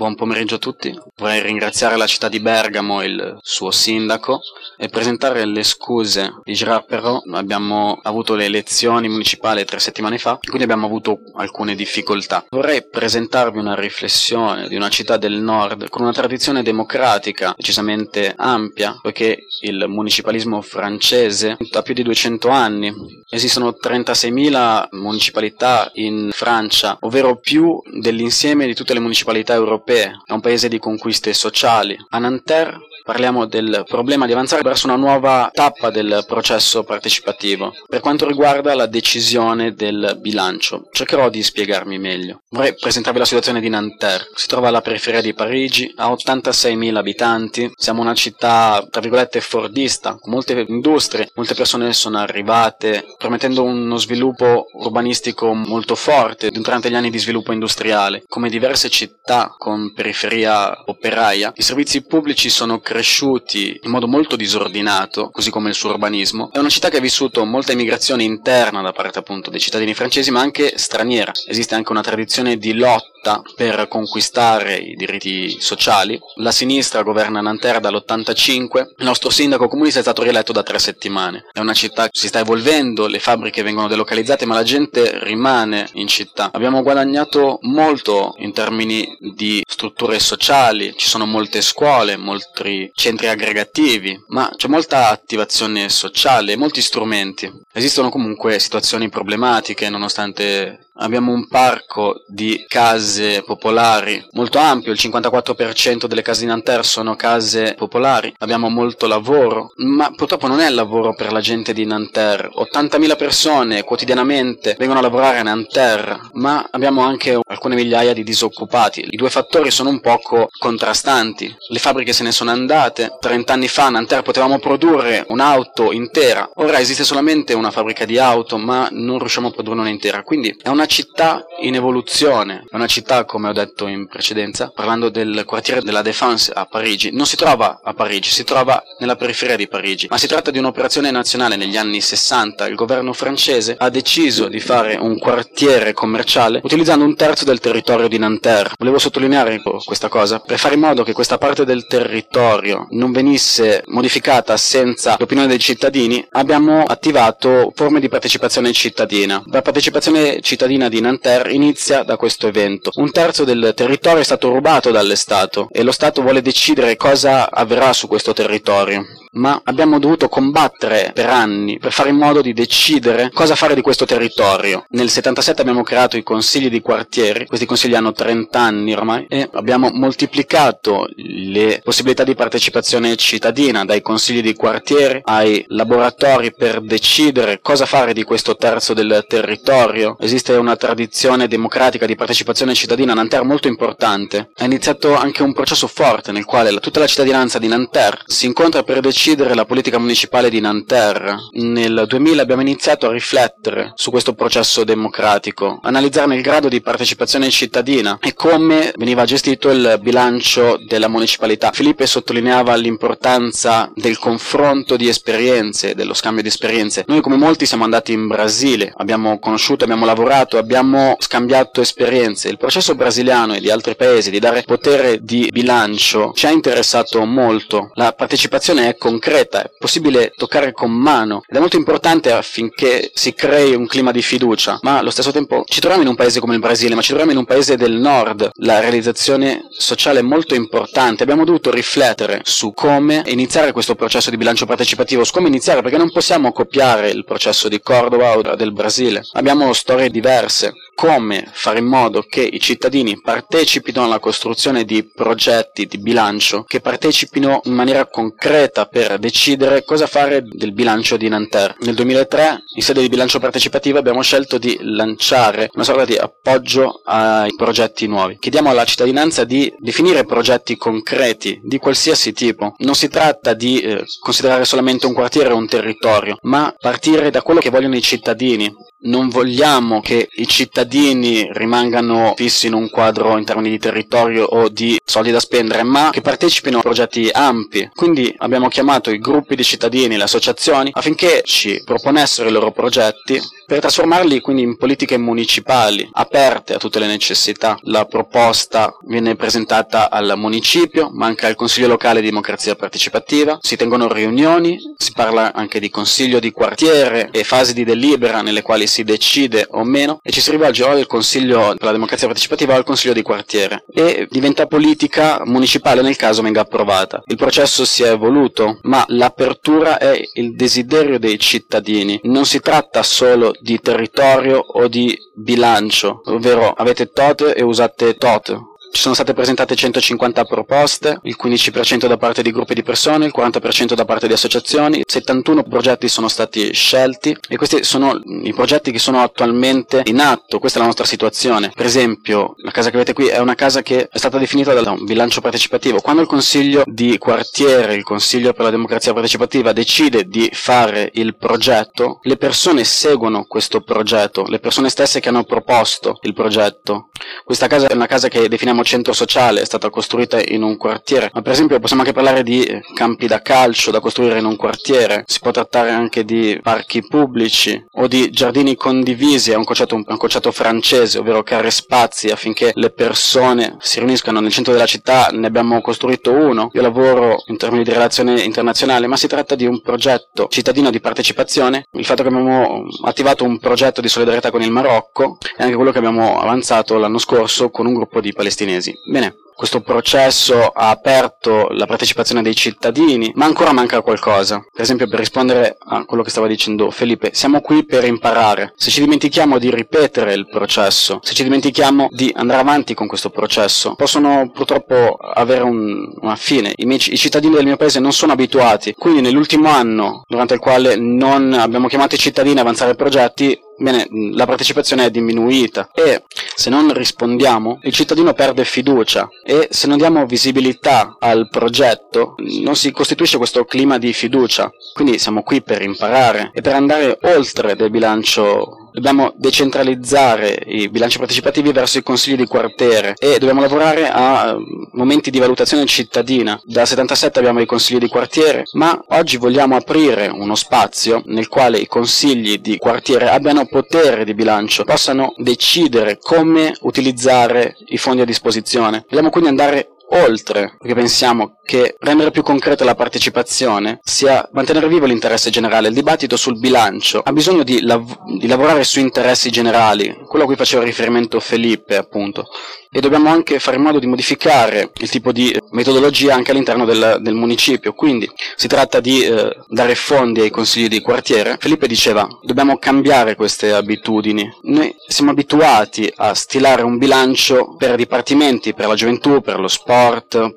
Buon pomeriggio a tutti. Vorrei ringraziare la città di Bergamo e il suo sindaco e presentare le scuse di Gerard Perrault. Abbiamo avuto le elezioni municipali tre settimane fa, quindi abbiamo avuto alcune difficoltà. Vorrei presentarvi una riflessione di una città del nord con una tradizione democratica decisamente ampia, poiché il municipalismo francese ha più di 200 anni. Esistono 36.000 municipalità in Francia, ovvero più dell'insieme di tutte le municipalità europee europee, è un paese di conquiste sociali. A Nanterre parliamo del problema di avanzare verso una nuova tappa del processo partecipativo. Per quanto riguarda la decisione del bilancio, cercherò di spiegarmi meglio. Vorrei presentarvi la situazione di Nanterre. Si trova alla periferia di Parigi, ha 86.000 abitanti, siamo una città, tra virgolette, fordista, con molte industrie, molte persone sono arrivate, permettendo uno sviluppo urbanistico molto forte durante gli anni di sviluppo industriale. Come diverse città con periferia operaia, i servizi pubblici sono cresciuti cresciuti in modo molto disordinato, così come il suo urbanismo. È una città che ha vissuto molta immigrazione interna da parte appunto dei cittadini francesi, ma anche straniera. Esiste anche una tradizione di lotta per conquistare i diritti sociali. La sinistra governa Nanterre dall'85, il nostro sindaco comunista è stato rieletto da tre settimane. È una città che si sta evolvendo, le fabbriche vengono delocalizzate, ma la gente rimane in città. Abbiamo guadagnato molto in termini di strutture sociali, ci sono molte scuole, molti centri aggregativi, ma c'è molta attivazione sociale, molti strumenti. Esistono comunque situazioni problematiche nonostante abbiamo un parco di case popolari molto ampio, il 54% delle case di Nanterre sono case popolari, abbiamo molto lavoro, ma purtroppo non è lavoro per la gente di Nanterre. 80.000 persone quotidianamente vengono a lavorare a Nanterre, ma abbiamo anche alcune migliaia di disoccupati. I due fattori sono un poco contrastanti. Le fabbriche se ne sono andate, 30 anni fa a Nanterre potevamo produrre un'auto intera, ora esiste solamente una fabbrica di auto, ma non riusciamo a produrre una intera, quindi è una città in evoluzione, una città, come ho detto in precedenza, parlando del quartiere della Défense a Parigi, non si trova a Parigi, si trova nella periferia di Parigi, ma si tratta di un'operazione nazionale negli anni 60. Il governo francese ha deciso di fare un quartiere commerciale utilizzando un terzo del territorio di Nanterre. Volevo sottolineare questa cosa per fare in modo che questa parte del territorio non venisse modificata senza l'opinione dei cittadini. Abbiamo attivato forme di partecipazione cittadina. La partecipazione cittadina cittadina di Nanterre inizia da questo evento. Un terzo del territorio è stato rubato dallo Stato e lo Stato vuole decidere cosa avverrà su questo territorio ma abbiamo dovuto combattere per anni per fare in modo di decidere cosa fare di questo territorio. Nel 77 abbiamo creato i consigli di quartiere, questi consigli hanno 30 anni ormai, e abbiamo moltiplicato le possibilità di partecipazione cittadina, dai consigli di quartiere ai laboratori per decidere cosa fare di questo terzo del territorio. Esiste una tradizione democratica di partecipazione cittadina a Nanterre molto importante. È iniziato anche un processo forte nel quale tutta la cittadinanza di Nanterre si incontra per decidere decidere la politica municipale di Nanterre. Nel 2000 abbiamo iniziato a riflettere su questo processo democratico, analizzarne il grado di partecipazione cittadina e come veniva gestito il bilancio della municipalità. Filippe sottolineava l'importanza del confronto di esperienze, dello scambio di esperienze. Noi come molti siamo andati in Brasile, abbiamo conosciuto, abbiamo lavorato, abbiamo scambiato esperienze. Il processo brasiliano e di altri paesi di dare potere di bilancio ci ha interessato molto. La partecipazione è concreta, è possibile toccare con mano. Ed è molto importante affinché si crei un clima di fiducia, ma allo stesso tempo ci troviamo in un paese come il Brasile, ma ci troviamo in un paese del nord, la realizzazione sociale è molto importante, abbiamo dovuto riflettere su come iniziare questo processo di bilancio partecipativo, su come iniziare perché non possiamo copiare il processo di Cordova o del Brasile, abbiamo storie diverse, come fare in modo che i cittadini partecipino alla costruzione di progetti di bilancio, che partecipino in maniera concreta per decidere cosa fare del bilancio di Nanterre. Nel 2003, in sede di bilancio partecipativo, abbiamo scelto di lanciare una sorta di appoggio ai progetti nuovi. Chiediamo alla cittadinanza di definire progetti concreti di qualsiasi tipo. Non si tratta di eh, considerare solamente un quartiere o un territorio, ma partire da quello che vogliono i cittadini non vogliamo che i cittadini rimangano fissi in un quadro in termini di territorio o di soldi da spendere, ma che partecipino a progetti ampi. Quindi abbiamo chiamato i gruppi di cittadini, le associazioni, affinché ci proponessero i loro progetti per trasformarli quindi in politiche municipali aperte a tutte le necessità. La proposta viene presentata al municipio, ma anche al Consiglio locale di democrazia partecipativa, si tengono riunioni, si parla anche di consiglio di quartiere e fasi di delibera nelle quali si decide o meno e ci si rivolge o al Consiglio per la democrazia partecipativa o al Consiglio di quartiere e diventa politica municipale nel caso venga approvata. Il processo si è evoluto, ma l'apertura è il desiderio dei cittadini. Non si tratta solo di territorio o di bilancio, ovvero avete tot e usate tot. Ci sono state presentate 150 proposte, il 15% da parte di gruppi di persone, il 40% da parte di associazioni, 71 progetti sono stati scelti e questi sono i progetti che sono attualmente in atto, questa è la nostra situazione. Per esempio, la casa che avete qui è una casa che è stata definita da un bilancio partecipativo. Quando il consiglio di quartiere, il consiglio per la democrazia partecipativa decide di fare il progetto, le persone seguono questo progetto, le persone stesse che hanno proposto il progetto. Questa casa è una casa che definiamo chiamiamo centro sociale è stata costruita in un quartiere, ma per esempio possiamo anche parlare di campi da calcio da costruire in un quartiere, si può trattare anche di parchi pubblici o di giardini condivisi, è un concetto, un concetto francese, ovvero creare spazi affinché le persone si riuniscano nel centro della città, ne abbiamo costruito uno, io lavoro in termini di relazione internazionale, ma si tratta di un progetto cittadino di partecipazione, il fatto che abbiamo attivato un progetto di solidarietà con il Marocco è anche quello che abbiamo avanzato l'anno scorso con un gruppo di palestinesi palestinesi. Bene, questo processo ha aperto la partecipazione dei cittadini, ma ancora manca qualcosa. Per esempio, per rispondere a quello che stava dicendo Felipe, siamo qui per imparare. Se ci dimentichiamo di ripetere il processo, se ci dimentichiamo di andare avanti con questo processo, possono purtroppo avere un, una fine. I, miei, I cittadini del mio paese non sono abituati, quindi nell'ultimo anno, durante il quale non abbiamo chiamato i cittadini a avanzare progetti, Bene, la partecipazione è diminuita e se non rispondiamo il cittadino perde fiducia e se non diamo visibilità al progetto non si costituisce questo clima di fiducia. Quindi siamo qui per imparare e per andare oltre del bilancio dobbiamo decentralizzare i bilanci partecipativi verso i consigli di quartiere e dobbiamo lavorare a momenti di valutazione cittadina. Da 77 abbiamo i consigli di quartiere, ma oggi vogliamo aprire uno spazio nel quale i consigli di quartiere abbiano potere di bilancio, possano decidere come utilizzare i fondi a disposizione. Vogliamo quindi andare oltre, perché pensiamo che rendere più concreta la partecipazione sia mantenere vivo l'interesse generale. Il dibattito sul bilancio ha bisogno di, lav- di lavorare su interessi generali, quello a cui faceva riferimento Felipe, appunto e dobbiamo anche fare in modo di modificare il tipo di metodologia anche all'interno del, del municipio. Quindi si tratta di eh, dare fondi ai consigli di quartiere. Felipe diceva dobbiamo cambiare queste abitudini. Noi siamo abituati a stilare un bilancio per dipartimenti, per la gioventù, per lo sport,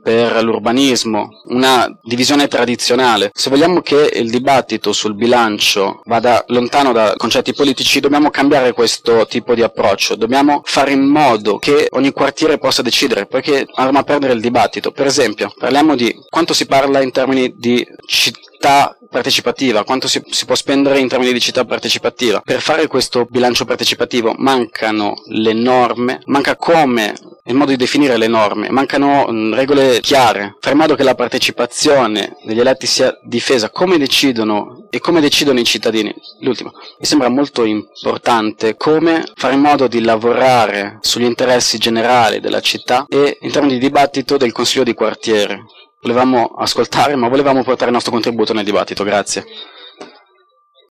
per l'urbanismo, una divisione tradizionale. Se vogliamo che il dibattito sul bilancio vada lontano da concetti politici, dobbiamo cambiare questo tipo di approccio. Dobbiamo fare in modo che ogni quartiere possa decidere, perché andremo a perdere il dibattito. Per esempio, parliamo di quanto si parla in termini di città partecipativa, quanto si, si, può spendere in termini di città partecipativa. Per fare questo bilancio partecipativo mancano le norme, manca come, il modo di definire le norme, mancano mm, regole chiare, fare in modo che la partecipazione degli eletti sia difesa, come decidono e come decidono i cittadini. L'ultimo, mi sembra molto importante come fare in modo di lavorare sugli interessi generali della città e in termini di dibattito del consiglio di quartiere volevamo ascoltare, ma volevamo portare il nostro contributo nel dibattito. Grazie.